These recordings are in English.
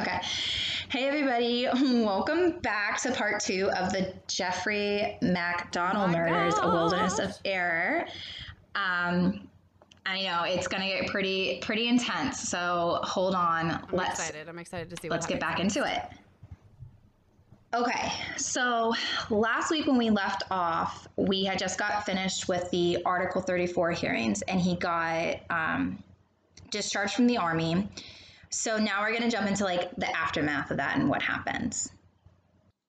Okay. Hey, everybody. Welcome back to part two of the Jeffrey MacDonald My murders, A Wilderness of. Error. Um, I know it's going to get pretty pretty intense, so hold on. I'm let's excited. I'm excited to see what let's get back happens. into it. Okay, so last week when we left off, we had just got finished with the Article 34 hearings, and he got um, discharged from the army. So now we're gonna jump into like the aftermath of that and what happens.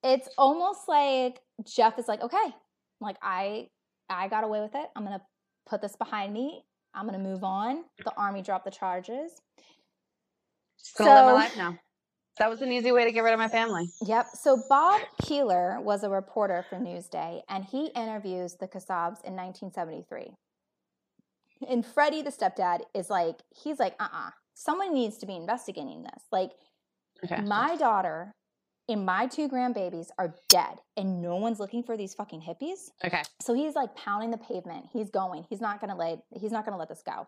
it's almost like Jeff is like, okay, like I I got away with it. I'm gonna put this behind me. I'm gonna move on. The army dropped the charges. Just gonna live my So- life now. That was an easy way to get rid of my family. Yep. So Bob Keeler was a reporter for Newsday, and he interviews the Kassabs in 1973. And Freddie, the stepdad, is like, he's like, uh-uh, someone needs to be investigating this. Like, Okay. my daughter and my two grandbabies are dead, and no one's looking for these fucking hippies. Okay. So he's like pounding the pavement. He's going. He's not gonna let he's not gonna let this go.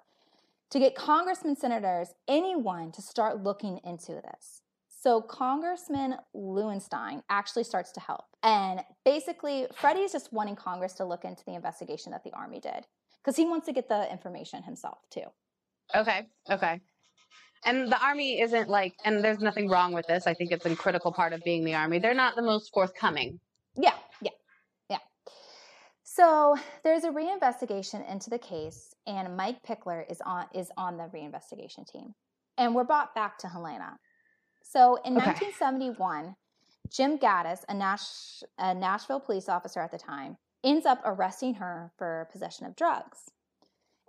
To get congressmen, senators, anyone to start looking into this. So Congressman Lowenstein actually starts to help. And basically, Freddie's just wanting Congress to look into the investigation that the Army did. Because he wants to get the information himself too. Okay. Okay. And the army isn't like, and there's nothing wrong with this. I think it's a critical part of being the army. They're not the most forthcoming. Yeah, yeah, yeah. So there's a reinvestigation into the case, and Mike Pickler is on is on the reinvestigation team. And we're brought back to Helena. So in Okay. 1971, Jim Gaddis, a, Nash, a Nashville police officer at the time, ends up arresting her for possession of drugs.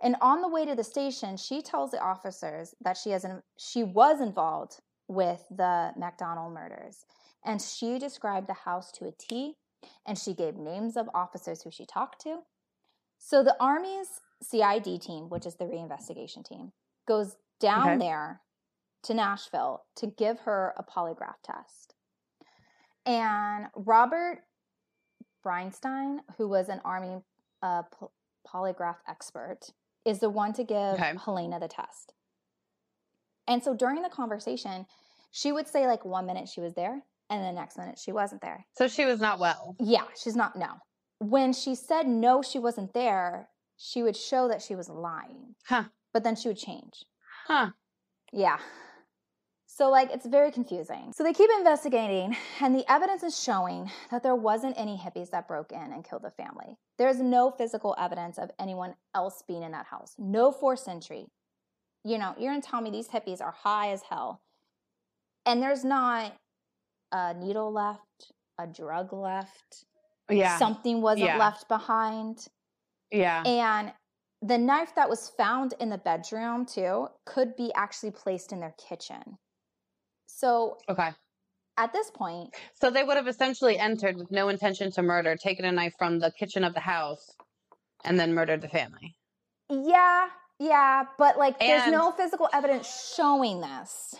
And on the way to the station, she tells the officers that she has an, she was involved with the MacDonald murders, and she described the house to a T, and she gave names of officers who she talked to. So the Army's CID team, which is the reinvestigation team, goes down Okay. there to Nashville to give her a polygraph test. And Robert Brisentine, who was an Army uh, polygraph expert, is the one to give Okay. Helena the test. And so during the conversation, she would say like one minute she was there, and the next minute she wasn't there. So she was not well. Yeah, she's not, no. When she said no, she wasn't there, she would show that she was lying, Huh. but then she would change. Huh. Yeah. So, like, it's very confusing. So, they keep investigating, and the evidence is showing that there wasn't any hippies that broke in and killed the family. There's no physical evidence of anyone else being in that house, no forced entry. You know, you're gonna tell me these hippies are high as hell, and there's not a needle left, a drug left, Yeah. something wasn't Yeah. left behind. yeah. And the knife that was found in the bedroom, too, could be actually placed in their kitchen. So Okay. at this point, So they would have essentially entered with no intention to murder, taken a knife from the kitchen of the house, and then murdered the family. yeah, yeah, but like there's no physical evidence showing this.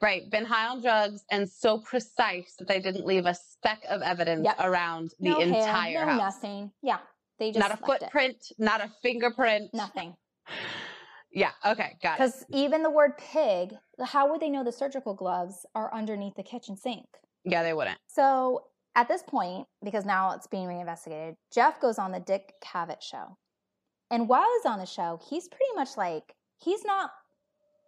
Right. Been high on drugs and so precise that they didn't leave a speck of evidence Yep. around the no entire hair, no house. nothing. Yeah, they just Not a left it. footprint, not a fingerprint. Nothing. Yeah. Okay. Got it. Because even the word pig, how would they know the surgical gloves are underneath the kitchen sink? Yeah, they wouldn't. So at this point, because now it's being reinvestigated, Jeff goes on the Dick Cavett show. And while he's on the show, he's pretty much like, he's not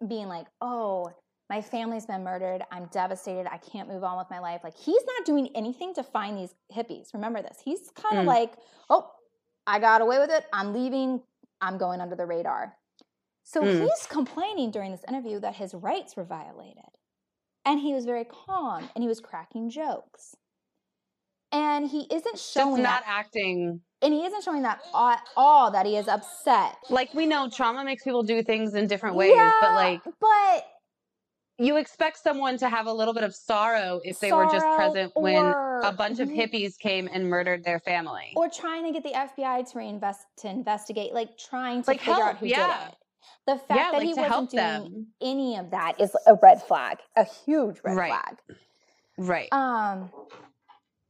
being like, oh, my family's been murdered. I'm devastated. I can't move on with my life. Like, he's not doing anything to find these hippies. Remember this. He's kind of Mm. like, oh, I got away with it. I'm leaving. I'm going under the radar. So Mm. he's complaining during this interview that his rights were violated. And he was very calm and he was cracking jokes. And he isn't showing Just not that, acting and he isn't showing that at all that he is upset. like we know trauma makes people do things in different ways, but like but you expect someone to have a little bit of sorrow if they were just sorrow present when or- a bunch of hippies came and murdered their family. or trying to get the FBI to reinvest to investigate, like trying to Like figure out who yeah. did it. The fact yeah, that like he wasn't doing them. any of that is a red flag, a huge red Right. flag. Right. Um,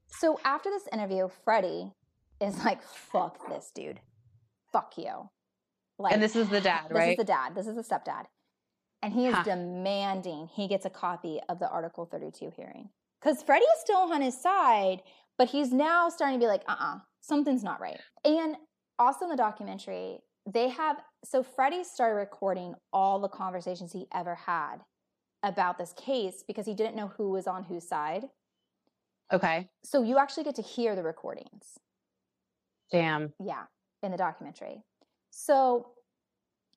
so after this interview, Freddie is like, "Fuck this dude, fuck you." Like, and this is the dad, this right? This is the dad. This is the stepdad. and he is Huh. demanding he gets a copy of the Article 32 hearing. Because Freddie is still on his side, but he's now starting to be like, uh uh something's not right. And also in the documentary, they have so Freddie started recording all the conversations he ever had about this case because he didn't know who was on whose side. Okay. So you actually get to hear the recordings. Damn. Yeah, in the documentary. So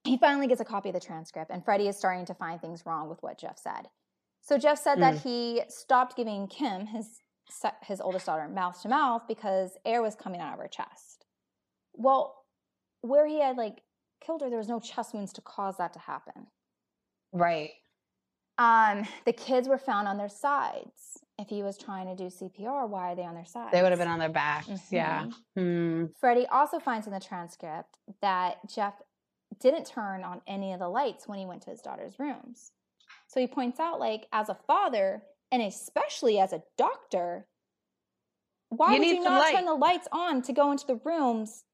he finally gets a copy of the transcript, and Freddie is starting to find things wrong with what Jeff said. So Jeff said that hmm. he stopped giving Kim, his his oldest daughter, mouth to mouth because air was coming out of her chest. Well, where he had like killed her, there was no chest wounds to cause that to happen. Right. Um, the kids were found on their sides. If he was trying to do CPR, why are they on their sides? They would have been on their backs. Yeah. Mhm. Hmm. Freddie also finds in the transcript that Jeff didn't turn on any of the lights when he went to his daughter's rooms. So he points out, like, as a father, and especially as a doctor, why You would you not light. turn the lights on to go into the rooms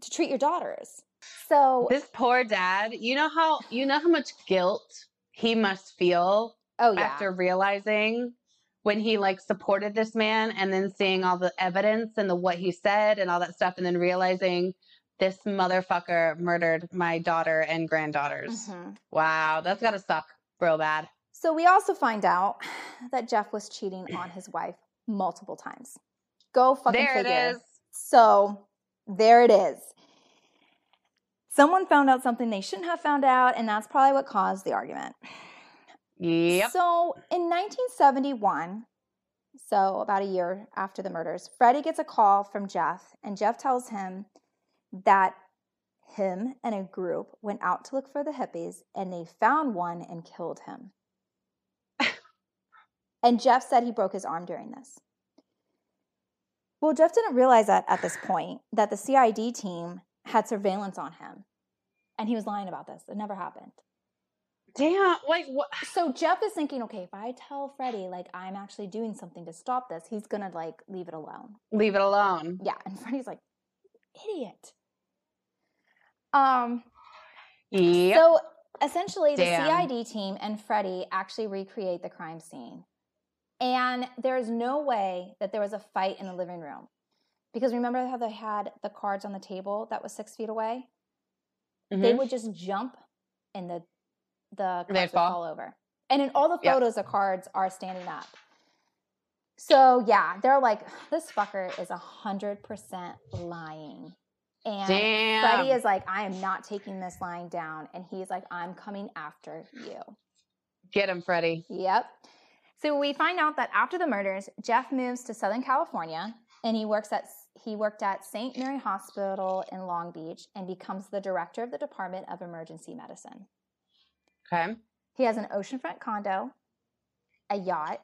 to treat your daughters? So, This poor dad. You know how you know how much guilt he must feel oh yeah, after realizing when he like supported this man and then seeing all the evidence and the what he said and all that stuff and then realizing this motherfucker murdered my daughter and granddaughters. Mhm. Wow, that's gotta suck real bad. So we also find out that Jeff was cheating on his wife multiple times. Go fucking there figure. it is. So there it is. Someone found out something they shouldn't have found out, and that's probably what caused the argument. Yep. So in 1971, so about a year after the murders, Freddie gets a call from Jeff, and Jeff tells him that him and a group went out to look for the hippies and they found one and killed him. and Jeff said he broke his arm during this. Well, Jeff didn't realize that at this point that the CID team had surveillance on him. And he was lying about this. It never happened. Damn. Like what? So Jeff is thinking, okay, if I tell Freddie like I'm actually doing something to stop this, he's gonna like leave it alone. Leave it alone. Yeah, and Freddie's like, idiot. Um. Yep. So essentially, the CID team and Freddie actually recreate the crime scene, and there is no way that there was a fight in the living room, because remember how they had the cards on the table that was six feet away? They Mhm. would just jump, and the the cards would fall? fall over. And in all the Yep. photos, the cards are standing up. So yeah, they're like, this fucker is a hundred percent lying. And Damn. Freddie is like, I am not taking this lying down. And he's like, I'm coming after you. Get him, Freddie. Yep. So we find out that after the murders, Jeff moves to Southern California and he works at he worked at St. Mary Hospital in Long Beach and becomes the director of the Department of Emergency Medicine. Okay. He has an oceanfront condo, a yacht,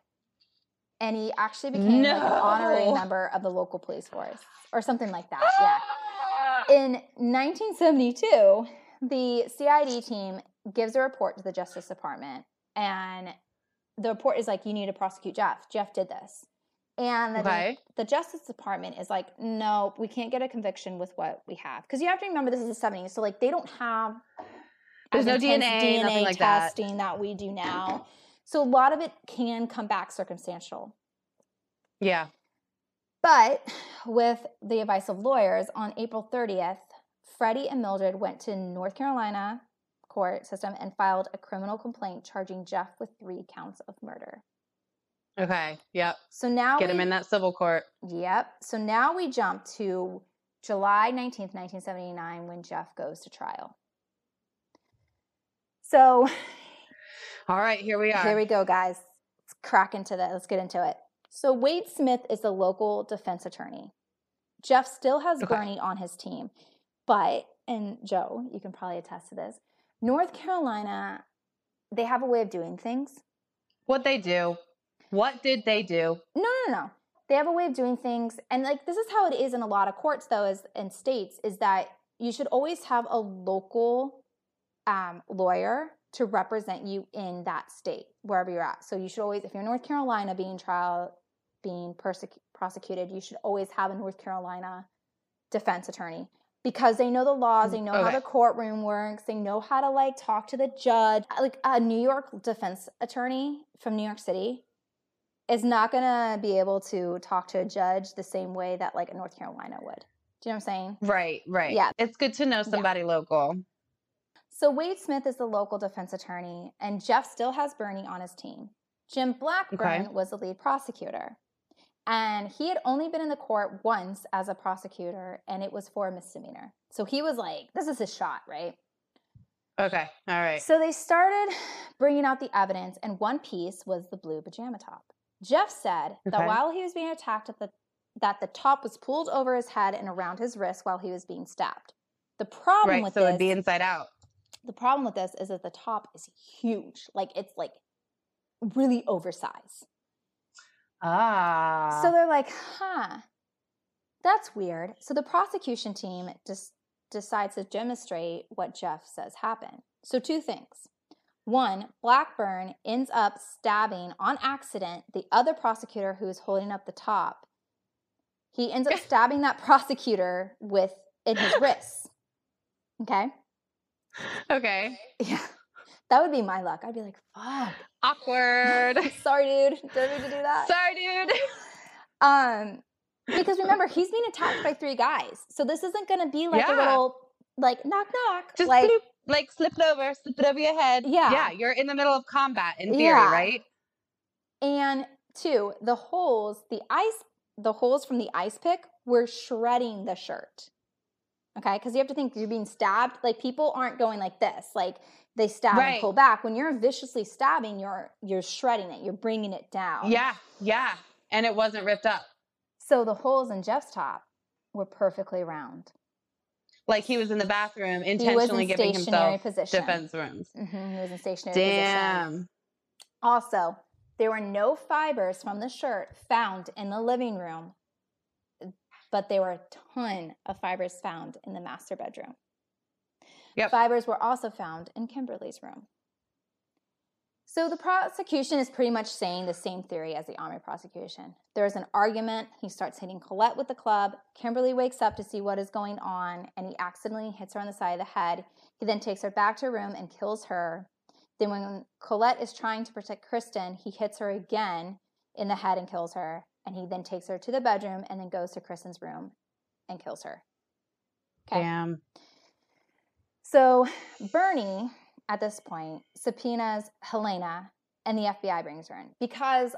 and he actually became like an honorary member of the local police force or something like that. Yeah. Ah! In 1972, the CID team gives a report to the Justice Department, and the report is like, "You need to prosecute Jeff. Jeff did this." And the, Okay. the Justice Department is like, "No, we can't get a conviction with what we have." Because you have to remember, this is the 70s, so like they don't have There's no DNA, nothing like that. testing that we do now. So a lot of it can come back circumstantial. Yeah. But with the advice of lawyers, on April 30th, Freddie and Mildred went to North Carolina court system and filed a criminal complaint charging Jeff with three counts of murder. Okay. Yep. So now Get him in that civil court. Yep. So now we jump to July 19th, 1979, when Jeff goes to trial. So All right. Here we are. Here we go, guys. Let's crack into that. Let's get into it. So, Wade Smith is the local defense attorney. Jeff still has Okay. Bernie on his team, but, and Joe, you can probably attest to this, North Carolina, they have a way of doing things. What they do? What did they do? No, no, no. They have a way of doing things. And, like, this is how it is in a lot of courts, though, is in states, is that you should always have a local um, lawyer to represent you in that state, wherever you're at. So you should always, if you're in North Carolina being trial, being persecu- prosecuted, you should always have a North Carolina defense attorney. Because they know the laws, they know how the courtroom works, they know how to like talk to the judge. Uh, like a New York defense attorney from New York City is not going to be able to talk to a judge the same way that like a North Carolina would. Do you know what I'm saying? Right, right. Yeah. It's good to know somebody local. So Wade Smith is the local defense attorney, and Jeff still has Bernie on his team. Jim Blackburn Okay. was the lead prosecutor. And he had only been in the court once as a prosecutor, and it was for a misdemeanor. So he was like, this is his shot, right? Okay. All right. So they started bringing out the evidence, and one piece was the blue pajama top. Jeff said that while he was being attacked, at the, that the top was pulled over his head and around his wrist while he was being stabbed. The problem Right. with So this it'd be inside out. the problem with this is that the top is huge like it's like really oversized Ah. so they're like huh that's weird so the prosecution team just decides to demonstrate what jeff says happened so two things one blackburn ends up stabbing on accident the other prosecutor who is holding up the top he ends up stabbing that prosecutor with in his wrists okay okay. Yeah. That would be my luck. I'd be like, fuck. Awkward. Sorry, dude. Didn't mean to do that. Sorry, dude. Um, because remember, he's being attacked by three guys. So this isn't gonna be like a little like knock knock. Just like bloop, like slip it over, slip it over your head. Yeah. Yeah. You're in the middle of combat in theory, Yeah. right? and two, the holes, the ice the holes from the ice pick were shredding the shirt. Okay, because you have to think you're being stabbed. Like people aren't going like this. Like they stab and pull back. When you're viciously stabbing, you're you're shredding it. You're bringing it down. Yeah. Yeah. And it wasn't ripped up. So the holes in Jeff's top were perfectly round. Like he was in the bathroom intentionally in giving himself position. defense rooms. hmm he was in stationary position. Damn. Also, there were no fibers from the shirt found in the living room, but there were a ton of fibers found in the master bedroom. Yep. Fibers were also found in Kimberly's room. So the prosecution is pretty much saying the same theory as the Army prosecution. There's an argument. He starts hitting Colette with the club. Kimberly wakes up to see what is going on, and he accidentally hits her on the side of the head. He then takes her back to her room and kills her. Then, when Colette is trying to protect Kristen, he hits her again in the head and kills her. And he then takes her to the bedroom and then goes to Kristen's room and kills her. Okay. Damn. So Bernie, at this point, subpoenas Helena and the FBI brings her in because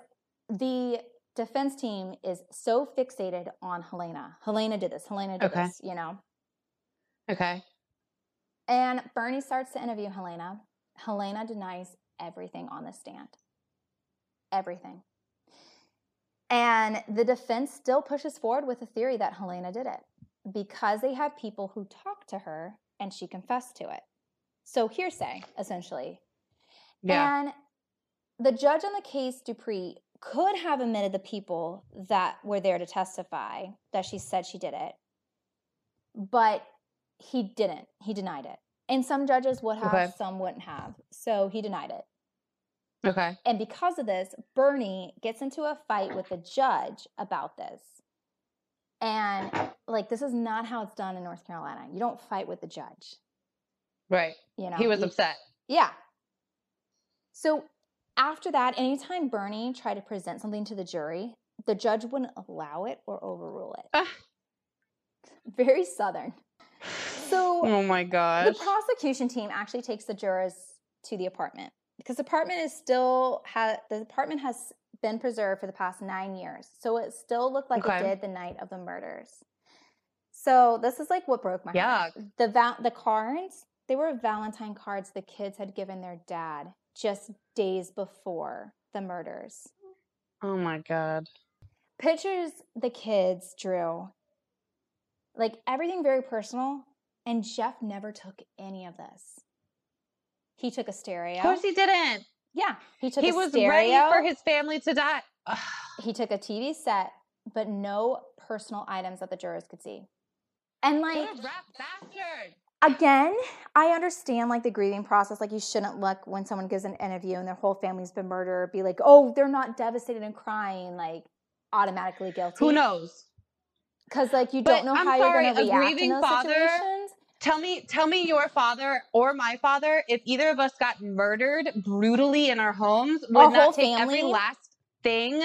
the defense team is so fixated on Helena. Helena did this, Helena did Okay. this, you know. Okay. And Bernie starts to interview Helena. Helena denies everything on the stand. Everything. And the defense still pushes forward with the theory that Helena did it because they have people who talked to her and she confessed to it. So hearsay, essentially. Yeah. And the judge on the case, Dupree, could have admitted the people that were there to testify that she said she did it, but he didn't. He denied it. And some judges would have, Okay. some wouldn't have. So he denied it. okay. And because of this, Bernie gets into a fight with the judge about this. And like, this is not how it's done in North Carolina. You don't fight with the judge. Right. You know, He was you- upset. yeah. So after that, anytime Bernie tried to present something to the jury, the judge wouldn't allow it or overrule it. Ah. Very southern. So Oh my god, the prosecution team actually takes the jurors to the apartment because the apartment is still ha- the apartment has been preserved for the past nine years, so it still looked like Okay. it did the night of the murders. So this is like what broke my heart. Yuck. The val- the cards they were Valentine cards the kids had given their dad just days before the murders. Oh my god. Pictures the kids drew, like everything very personal, and Jeff never took any of this. He took a stereo. Of course he didn't. Yeah, he took He was stereo. ready for his family to die. Ugh. he took a TV set, but no personal items that the jurors could see. And like What a rat bastard. again, I understand like the grieving process. Like you shouldn't look when someone gives an interview and their whole family's been murdered, be like, oh, they're not devastated and crying, like automatically guilty. Who knows? because like you But don't know I'm how sorry, you're going to react in those father- situations. Tell me, tell me your father or my father, if either of us got murdered brutally in our homes, would Our not take every last thing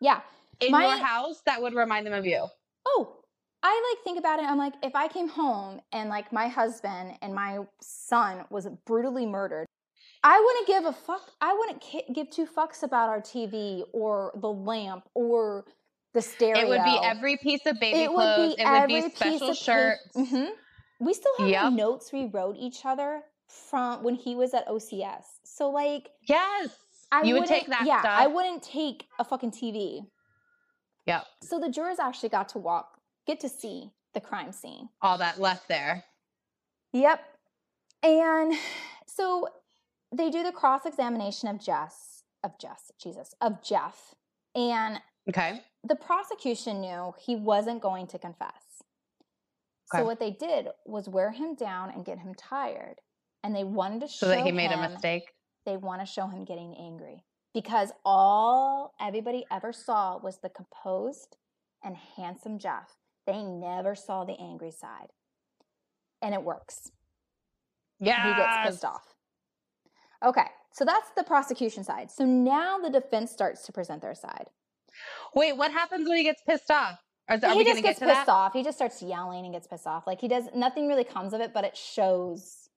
Yeah. in My- your house that would remind them of you. Oh, I like think about it. I'm like, if I came home and like my husband and my son was brutally murdered, I wouldn't give a fuck. I wouldn't ki- give two fucks about our TV or the lamp or the stereo. It would be every piece of baby It would clothes. be it would be special shirts. hmm We still have the Yep. notes we wrote each other from when he was at OCS. So like, Yes. I you would take that yeah, stuff. I wouldn't take a fucking TV. Yep. So the jurors actually got to walk, get to see the crime scene. All that left there. Yep. And so they do the cross examination of Jess, of Jess, Jesus, of Jeff. And Okay. the prosecution knew he wasn't going to confess. Okay. So what they did was wear him down and get him tired. And they wanted to show So that he made a mistake. They want to show him getting angry because all everybody ever saw was the composed and handsome Jeff. They never saw the angry side. And it works. Yeah. He gets pissed off. Okay, so that's the prosecution side. So now the defense starts to present their side. Wait, what happens when he gets pissed off? Are, are he just to get gets pissed that? off. He just starts yelling and gets pissed off. Like he does nothing really comes of it, but it shows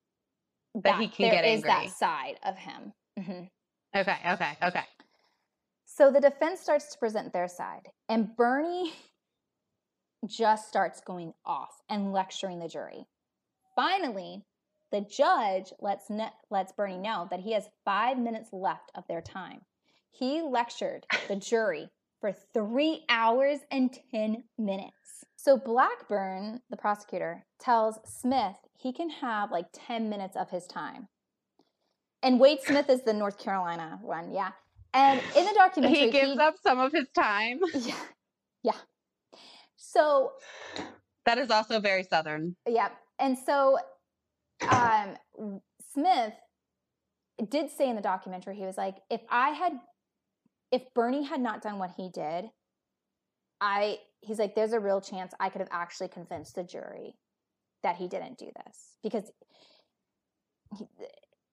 That he can there get is that side of him. Mhm. Okay, okay, okay. So the defense starts to present their side, and Bernie just starts going off and lecturing the jury. Finally, the judge lets ne- lets Bernie know that he has five minutes left of their time. He lectured the jury for three hours and ten minutes. So Blackburn, the prosecutor, tells Smith he can have like ten minutes of his time. And Wade Smith is the North Carolina one, yeah. And in the documentary, He gives up some of his time. Yeah, yeah. So That is also very southern. yeah, and so um, Smith did say in the documentary, he was like, if I had, if Bernie had not done what he did, I, he's like, there's a real chance I could have actually convinced the jury that he didn't do this because he,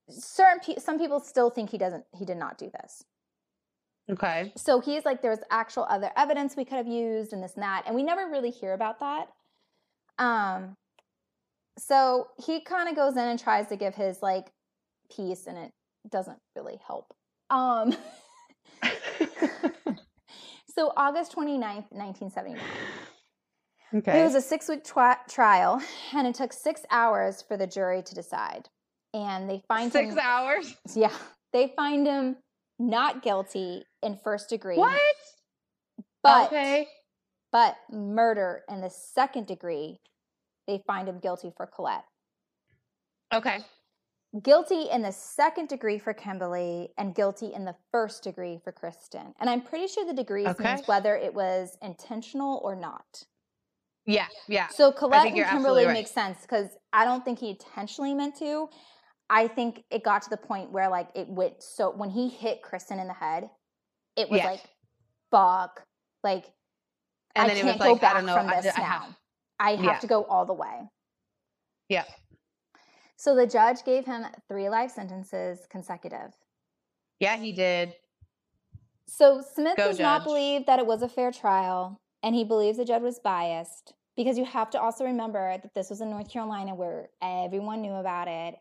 certain pe- some people still think he doesn't, he did not do this. Okay. so he's like there's actual other evidence we could have used and this and that and we never really hear about that um so he kind of goes in and tries to give his like piece and it doesn't really help um so august 29th 1979 okay. it was a six week tri- trial and it took six hours for the jury to decide and they find Six him hours? yeah they find him not guilty in first degree What? but okay. but murder in the second degree, they find him guilty for Colette. Okay. Guilty in the second degree for Kimberly and guilty in the first degree for Kristen. And I'm pretty sure the degrees Okay. means whether it was intentional or not. Yeah, yeah. So Colette and Kimberly right. makes sense because I don't think he intentionally meant to. I think it got to the point where like it went so when he hit Kristen in the head, it was Yeah. like, fuck. Like And I then it can't was like, go back I don't know. from I, this I now. have, I have Yeah. to go all the way. yeah. So the judge gave him three life sentences consecutive. Yeah, he did. So Smith Go, does not believe that it was a fair trial, and he believes the judge was biased because you have to also remember that this was in North Carolina where everyone knew about it.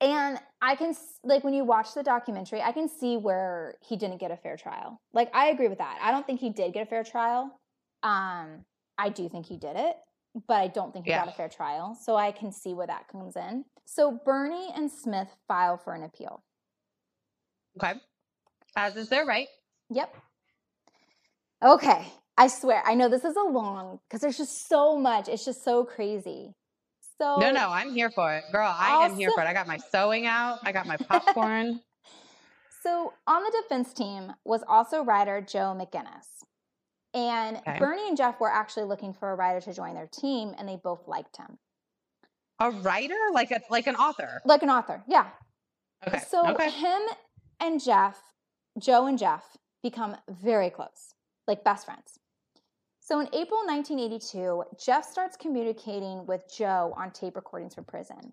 And I can like when you watch the documentary, I can see where he didn't get a fair trial. Like I agree with that. I don't think he did get a fair trial. Um, I do think he did it, but I don't think he Yeah. got a fair trial. So I can see where that comes in. So Bernie and Smith file for an appeal. Okay. As is their right. Yep. Okay. I swear, I know this is a long because there's just so much. It's just so crazy. So No, no, I'm here for it. Girl, I am here for it. I got my sewing out. I got my popcorn. So on the defense team was also writer Joe McGinniss. And Okay. Bernie and Jeff were actually looking for a writer to join their team, and they both liked him. a writer? Like a like an author. Like an author, yeah. Okay. So okay. him and Jeff, Joe and Jeff, become very close, like best friends. So in April 1982, Jeff starts communicating with Joe on tape recordings from prison.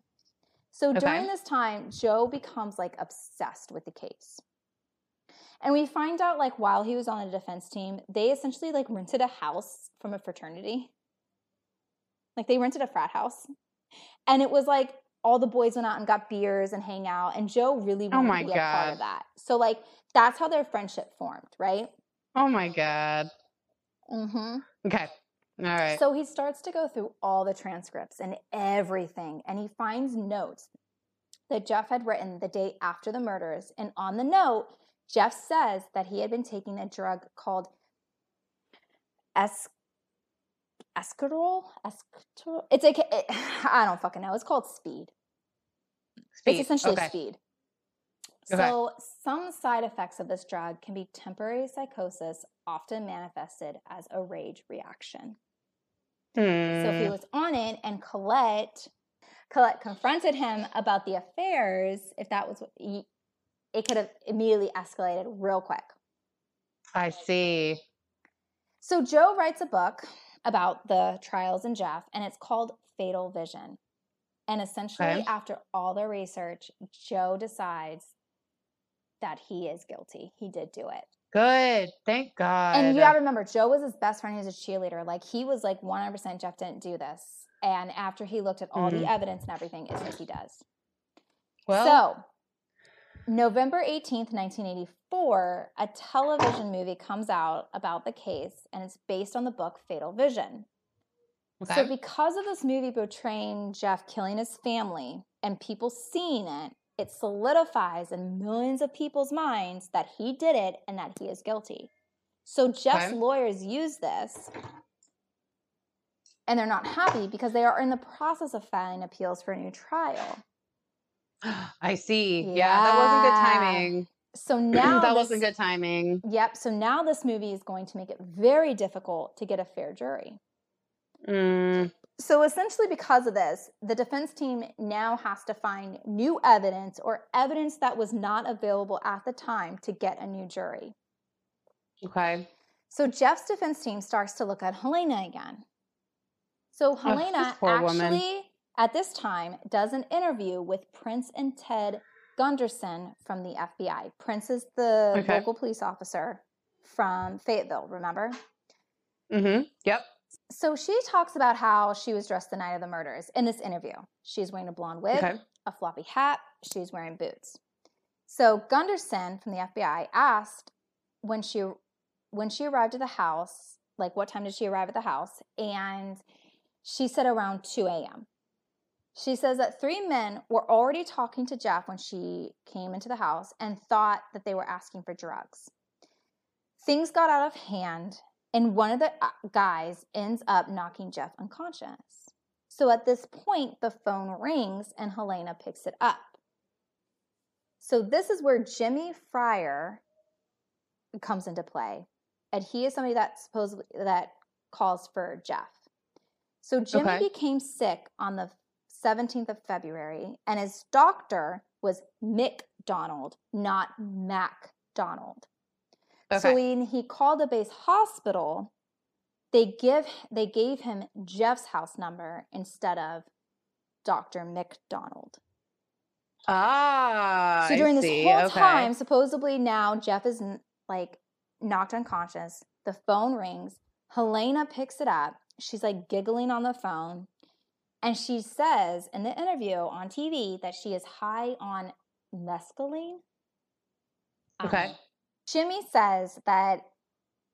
So Okay. during this time, Joe becomes like obsessed with the case. And we find out like while he was on the defense team, they essentially like rented a house from a fraternity. Like they rented a frat house. And it was like all the boys went out and got beers and hang out and Joe really Oh wanted my to be a part of that. So like that's how their friendship formed, right? Oh my god. Mm Mhm. Okay. All right. So he starts to go through all the transcripts and everything, and he finds notes that Jeff had written the day after the murders. And on the note, Jeff says that he had been taking a drug called es- escarole. Escarole. It's like it, I don't fucking know. It's called speed. Speed. It's essentially okay. speed. Okay. So, some side effects of this drug can be temporary psychosis, often manifested as a rage reaction. So if he Hmm. was on it and Colette, Colette confronted him about the affairs, if that was what he, it could have immediately escalated real quick. I see. So Joe writes a book about the trials in Jeff, and it's called Fatal Vision. And essentially, Okay. after all the research, Joe decides that he is guilty. He did do it. Good. Thank God. And you gotta remember, Joe was his best friend. He was a cheerleader. Like he was like 100% Jeff didn't do this. And after he looked at all the Mhm. evidence and everything, it's like he does. well, so, November 18th, 1984, a television movie comes out about the case, and it's based on the book Fatal Vision. okay. So, because of this movie portraying Jeff killing his family and people seeing it, it solidifies in millions of people's minds that he did it and that he is guilty. So, Jeff's Okay. lawyers use this and they're not happy because they are in the process of filing appeals for a new trial. I see. Yeah, that wasn't good timing. So now that this- wasn't good timing. Yep. So now this movie is going to make it very difficult to get a fair jury. Mm, So essentially, because of this, the defense team now has to find new evidence or evidence that was not available at the time to get a new jury. okay. So Jeff's defense team starts to look at Helena again. So Helena poor actually, woman. At this time, does an interview with Prince and Ted Gunderson from the FBI. Prince is the Okay. local police officer from Fayetteville, remember? Mm-hmm. Yep. So she talks about how she was dressed the night of the murders in this interview. She's wearing a blonde wig, Okay. a floppy hat, she's wearing boots. So Gunderson from the FBI asked when she when she arrived at the house, like what time did she arrive at the house? And she said around 2 a.m. She says that three men were already talking to Jeff when she came into the house and thought that they were asking for drugs. Things got out of hand, and one of the uh, guys ends up knocking Jeff unconscious. So at this point, the phone rings and Helena picks it up. So this is where Jimmy Friar comes into play. And he is somebody that supposedly that calls for Jeff. So Jimmy Okay. became sick on the 17th of February, and his doctor was Mick Donald, not Mac Donald. So when he called the base hospital, they give they gave him Jeff's house number instead of Dr. McDonald. Ah. So during this whole okay. time, supposedly now Jeff is like knocked unconscious. The phone rings. Helena picks it up. She's like giggling on the phone. And she says in the interview on TV that she is high on mescaline. Um, okay. know. Jimmy says that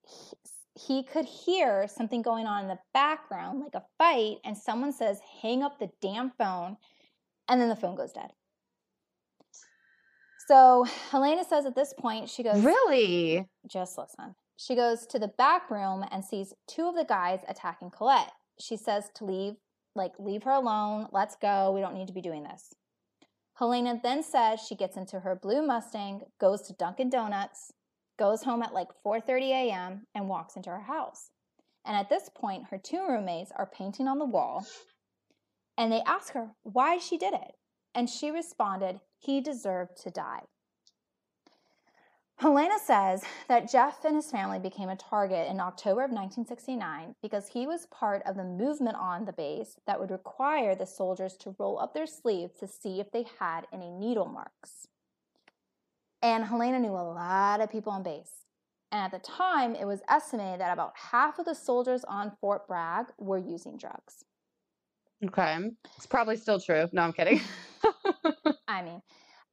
he, he could hear something going on in the background, like a fight, and someone says, hang up the damn phone. And then the phone goes dead. So Helena says at this point, she goes, Really? just listen. She goes to the back room and sees two of the guys attacking Colette. She says to leave, like, leave her alone. Let's go. We don't need to be doing this. Helena then says she gets into her blue Mustang, goes to Dunkin' Donuts, goes home at like 4:30 a.m. and walks into her house. And at this point, her two roommates are painting on the wall, and they ask her why she did it. And she responded, "He deserved to die." Helena says that Jeff and his family became a target in October of 1969 because he was part of the movement on the base that would require the soldiers to roll up their sleeves to see if they had any needle marks. And Helena knew a lot of people on base. And at the time, it was estimated that about half of the soldiers on Fort Bragg were using drugs. Okay. It's probably still true. No, I'm kidding. I mean,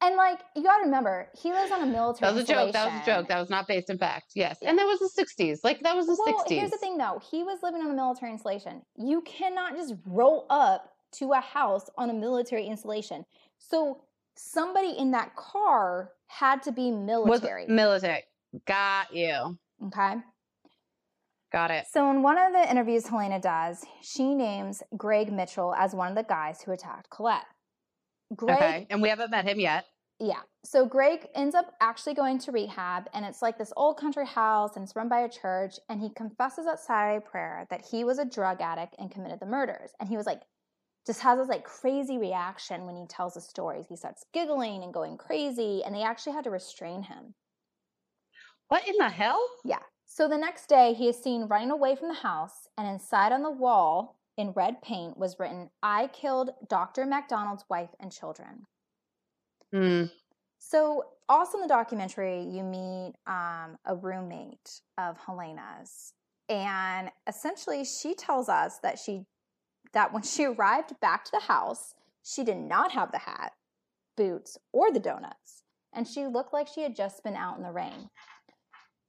and like you got to remember, he lives on a military. That was a joke. That was a joke. That was not based in fact. Yes. And that was the 60s. Like, that was the Well, 60s. here's the thing though. He was living on a military installation. You cannot just roll up to a house on a military installation. So somebody in that car had to be Was military. military. Got you. okay. Got it. So in one of the interviews Helena does, she names Greg Mitchell as one of the guys who attacked Colette. Greg Okay. And we haven't met him yet. Yeah. So Greg ends up actually going to rehab, and it's like this old country house, and it's run by a church. And he confesses at Saturday prayer that he was a drug addict and committed the murders. And he was like, just has this like crazy reaction when he tells the stories. He starts giggling and going crazy, and they actually had to restrain him. What in the hell? Yeah. So the next day, he is seen running away from the house, and inside on the wall in red paint was written, I killed Dr. MacDonald's wife and children. Hmm. So, also in the documentary, you meet um, a roommate of Helena's, and essentially, she tells us that she that when she arrived back to the house, she did not have the hat, boots, or the donuts, and she looked like she had just been out in the rain.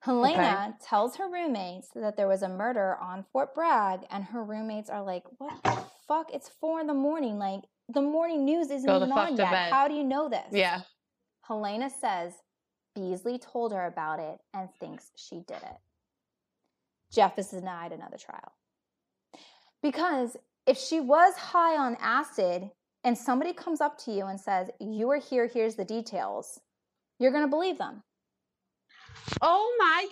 Helena tells her roommates that there was a murder on Fort Bragg, and her roommates are like, "What the fuck? It's four in the morning. Like the morning news isn't even on yet. bed." How do you know this?" Yeah. Helena says Beasley told her about it and thinks she did it. Jeff is denied another trial. Because if she was high on acid and somebody comes up to you and says, You are here, here's the details, you're going to believe them. Oh my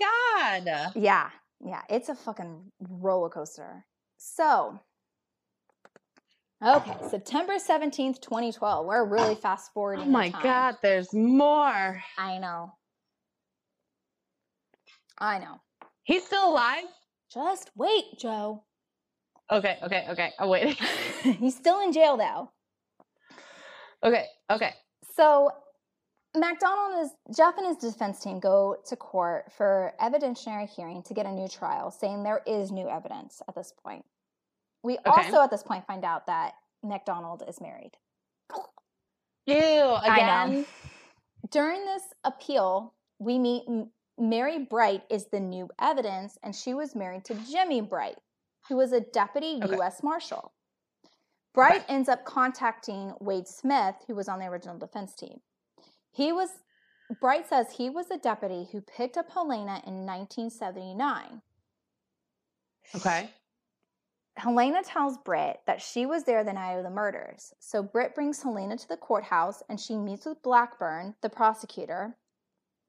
God. Yeah, yeah, it's a fucking roller coaster. So, okay, September 17th, 2012. We're really fast oh forwarding. Oh my time. God. There's more. I know. I know. He's still alive? Just wait, Joe. Okay. Okay. Okay. I'm waiting. He's still in jail though. okay. Okay. So MacDonald and his Jeff and his defense team go to court for evidentiary hearing to get a new trial, saying there is new evidence at this point. We Okay. also at this point find out that MacDonald is married. Ew. Again. During this appeal, we meet M- Mary Britt is the new evidence, and she was married to Jimmy Britt, who was a deputy Okay. U.S. Marshal. Britt Okay. ends up contacting Wade Smith, who was on the original defense team. He was Britt says he was a deputy who picked up Helena in 1979. Okay. Helena tells Britt that she was there the night of the murders. So Britt brings Helena to the courthouse and she meets with Blackburn, the prosecutor,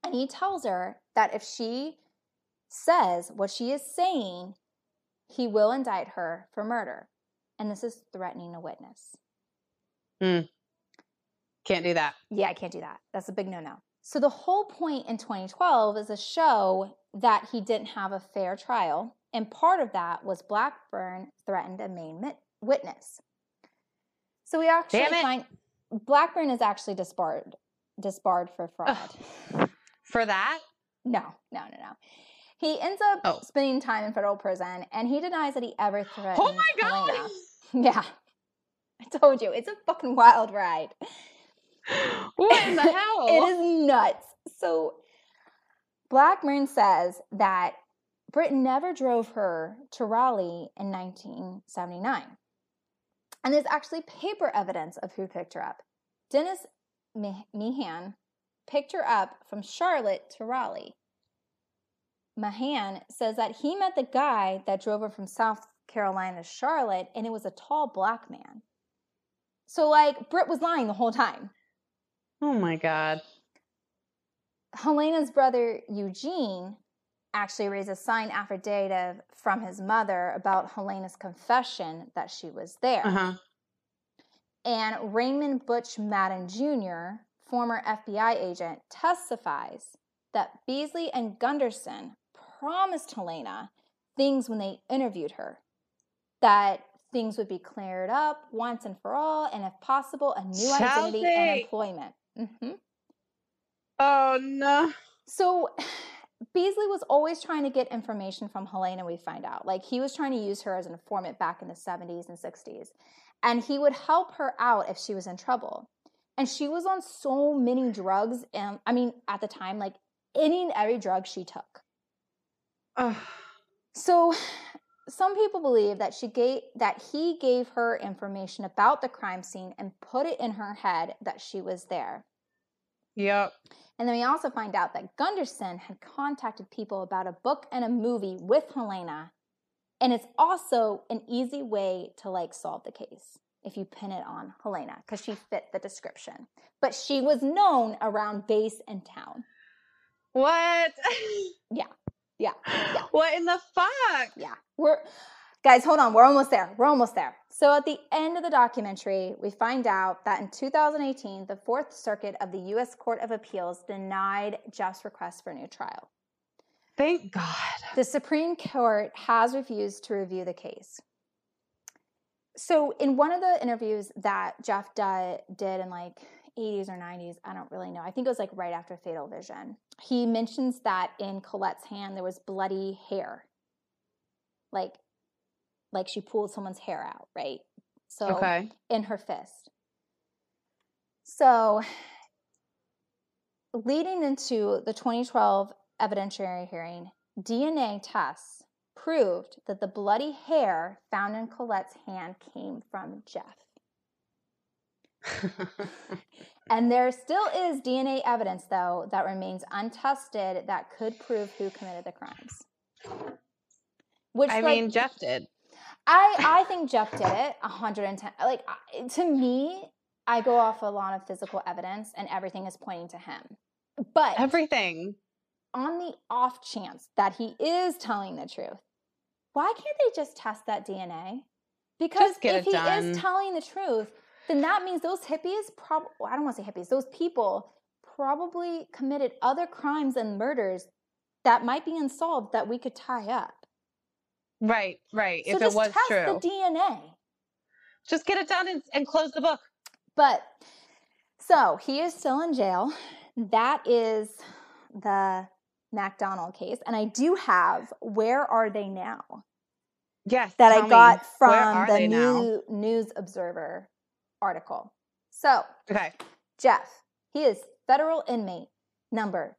and he tells her that if she says what she is saying, he will indict her for murder. And this is threatening a witness. Hmm. Can't do that. Yeah, I can't do that. That's a big no no. So the whole point in 2012 is to show that he didn't have a fair trial. And part of that was Blackburn threatened a main witness. So we actually find Blackburn is actually disbarred, disbarred for fraud. For that? No, no, no, no. He ends up Oh. spending time in federal prison, and he denies that he ever oh threatened. Oh my God. Yeah, I told you it's a fucking wild ride. What in the hell? it is nuts. So Blackburn says that Britain never drove her to Raleigh in 1979. And there's actually paper evidence of who picked her up. Dennis Me- Meehan picked her up from Charlotte to Raleigh. Meehan says that he met the guy that drove her from South Carolina to Charlotte, and it was a tall black man. So, like, Britt was lying the whole time. Oh my God. Helena's brother Eugene actually raised a signed affidavit from his mother about Helena's confession that she was there. Uh huh. And Raymond Butch Madden Jr., former FBI agent, testifies that Beasley and Gunderson promised Helena things when they interviewed her that things would be cleared up once and for all, and if possible, a new identity and employment. Hmm Oh no. So Beasley was always trying to get information from Helena, we find out. Like he was trying to use her as an informant back in the 70s and 60s. And he would help her out if she was in trouble. And she was on so many drugs. And I mean, at the time, like any and every drug she took. Ugh. So some people believe that she gave that he gave her information about the crime scene and put it in her head that she was there. Yep. And then we also find out that Gunderson had contacted people about a book and a movie with Helena. And it's also an easy way to like solve the case if you pin it on Helena because she fit the description. But she was known around base and town. What? Yeah. Yeah. Yeah. What in the fuck? Yeah. We're guys, hold on. We're almost there. We're almost there. So at the end of the documentary, we find out that in 2018, the Fourth Circuit of the U.S. Court of Appeals denied Jeff's request for a new trial. Thank God. The Supreme Court has refused to review the case. So, in one of the interviews that Jeff di- did in like 80s or 90s, I don't really know. I think it was like right after Fatal Vision. He mentions that in Colette's hand there was bloody hair. Like like she pulled someone's hair out, right? So Okay. in her fist. So, leading into the 2012 evidentiary hearing, DNA tests proved that the bloody hair found in Colette's hand came from Jeff. And there still is DNA evidence, though, that remains untested that could prove who committed the crimes. Which, I like, mean, Jeff did. I I think Jeff did it 110. Like to me, I go off a lot of physical evidence, and everything is pointing to him. But Everything. on the off chance that he is telling the truth, why can't they just test that DNA? Because if he done. is telling the truth, then that means those hippies probably I don't want to say hippies, those people probably committed other crimes and murders that might be unsolved that we could tie up. Right, right. So if it was test true. the DNA. Just get it done and, and close the book. But so he is still in jail. That is the MacDonald case. And I do have Where Are They Now? Yes. that I got where from the they now? new News Observer article. So, Okay. Jeff, he is federal inmate number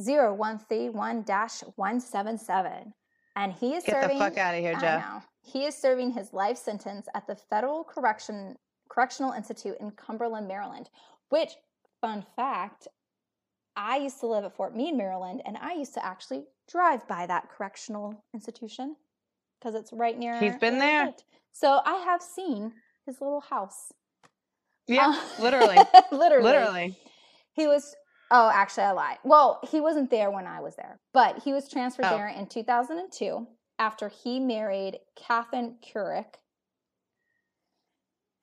0131-177 and he is Get the serving fuck out of here, I Jeff. know. He is serving his life sentence at the Federal Correction Correctional Institute in Cumberland, Maryland, which fun fact, I used to live at Fort Meade, Maryland, and I used to actually drive by that correctional institution because it's right near. He's been there? So I have seen his little house. Yeah, Uh, literally. literally. Literally. He was. Oh, actually, I lied. Well, he wasn't there when I was there, but he was transferred Oh. there in 2002 after he married Kathryn Kurichh.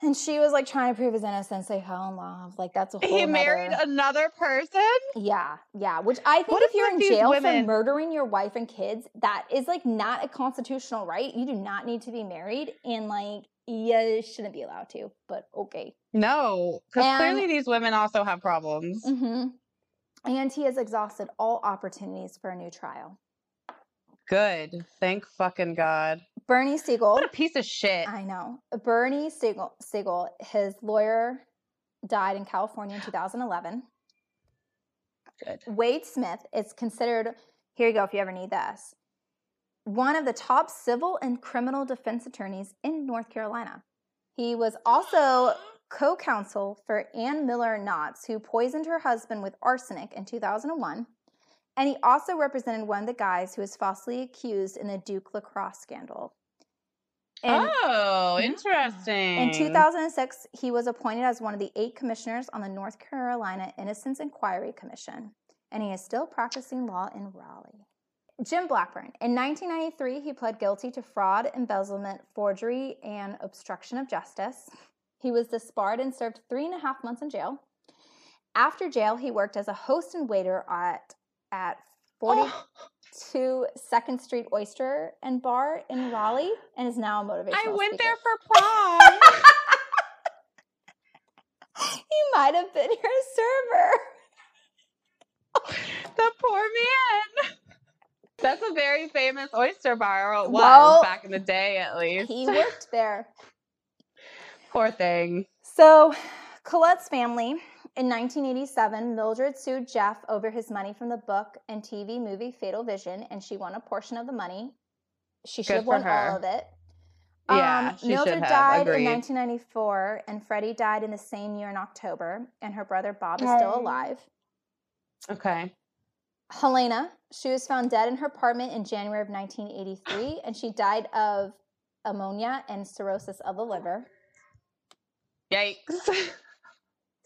And she was like trying to prove his innocence. They fell in love. Like that's a whole. He married another person? Yeah, yeah. Which I think What if you're in jail women? for murdering your wife and kids, that is like not a constitutional right. You do not need to be married, and like you shouldn't be allowed to. But okay. No. Because clearly these women also have problems. hmm And he has exhausted all opportunities for a new trial. Good. Thank fucking God. Bernie Segal. What a piece of shit. I know. Bernie Segal, Segal, his lawyer died in California in 2011. Good. Wade Smith is considered, here you go if you ever need this, one of the top civil and criminal defense attorneys in North Carolina. He was also co counsel for Ann Miller Kontz, who poisoned her husband with arsenic in 2001. And he also represented one of the guys who was falsely accused in the Duke lacrosse scandal. And oh, Mhm. interesting. in 2006, he was appointed as one of the eight commissioners on the North Carolina Innocence Inquiry Commission, and he is still practicing law in Raleigh. Jim Blackburn. In 1993, he pled guilty to fraud, embezzlement, forgery, and obstruction of justice. He was disbarred and served three and a half months in jail. After jail, he worked as a host and waiter at at 42 Second Street Oyster and Bar in Raleigh and is now a motivational I went speaker. there for prom. You might have been your server. the poor man. That's a very famous oyster bar. Or it was Well, back in the day, at least. He worked there. Poor thing. So, Colette's family in 1987, Mildred sued Jeff over his money from the book and TV movie Fatal Vision, and she won a portion of the money. She should Good have won her. all of it. Yeah, Um, she Mildred died Agreed. in 1994, and Freddie died in the same year in October, and her brother Bob is still alive. Okay. Helena, she was found dead in her apartment in January of 1983, and she died of ammonia and cirrhosis of the liver. Yikes.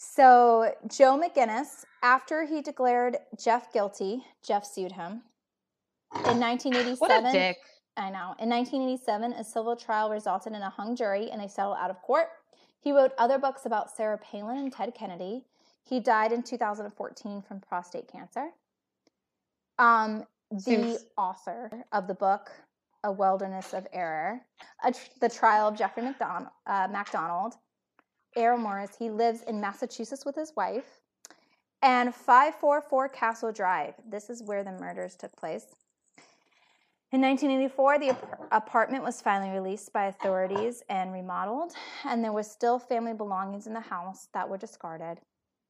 So, Joe McGinniss, after he declared Jeff guilty, Jeff sued him. In 1987, what a dick. I know. In 1987, a civil trial resulted in a hung jury and they settled out of court. He wrote other books about Sarah Palin and Ted Kennedy. He died in 2014 from prostate cancer. Um, the author of the book, A Wilderness of Error, a tr- the trial of Jeffrey McDonald, uh, MacDonald, Errol Morris. He lives in Massachusetts with his wife. And 544 Castle Drive. This is where the murders took place. In 1984, the ap- apartment was finally released by authorities and remodeled, and there was still family belongings in the house that were discarded.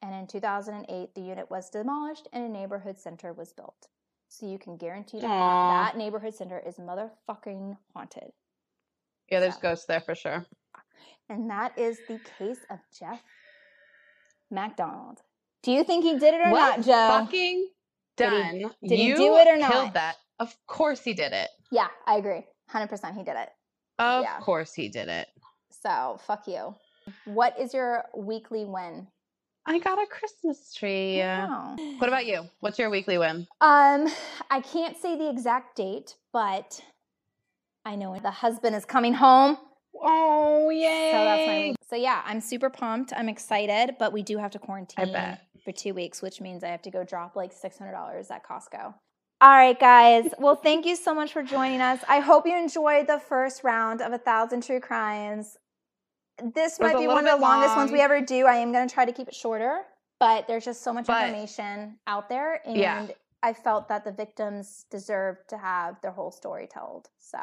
And in 2008, the unit was demolished and a neighborhood center was built. So you can guarantee that neighborhood center is motherfucking haunted. Yeah, there's So. ghosts there for sure. And that is the case of Jeff MacDonald. Do you think he did it or well not, Joe? fucking Did he- done. did he do it or not? killed that. Of course he did it. Yeah, I agree. 100% he did it. Of Yeah. course he did it. So, fuck you. What is your weekly win? I got a Christmas tree. Wow. What about you? What's your weekly win? Um, I can't say the exact date, but I know the husband is coming home. Oh, yay. So that's my so yeah, I'm super pumped. I'm excited, but we do have to quarantine bet. for two weeks, which means I have to go drop like six hundred dollars at Costco. All right, guys. Well, thank you so much for joining us. I hope you enjoyed the first round of a thousand true crimes. This might be one of the longest ones we ever do. I am going to try to keep it shorter, but there's just so much But- information out there, and Yeah. I felt that the victims deserved to have their whole story told. So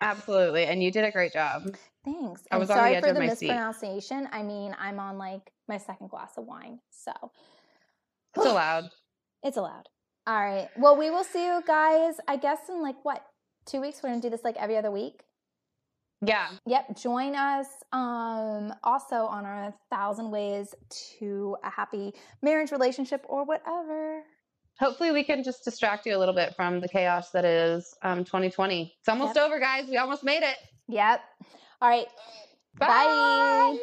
Absolutely. And you did a great job. Thanks. I was on the sorry edge for the my seat. mispronunciation. I mean, I'm on like my second glass of wine, so It's allowed. it's allowed. All right. Well, we will see you guys. I guess in like what two weeks. We're gonna do this like every other week. Yeah. Yep. Join us um, also on our thousand ways to a happy marriage, relationship, or whatever. Hopefully, we can just distract you a little bit from the chaos that is um, 2020. It's almost Yep. over, guys. We almost made it. Yep. All right. Bye. Bye.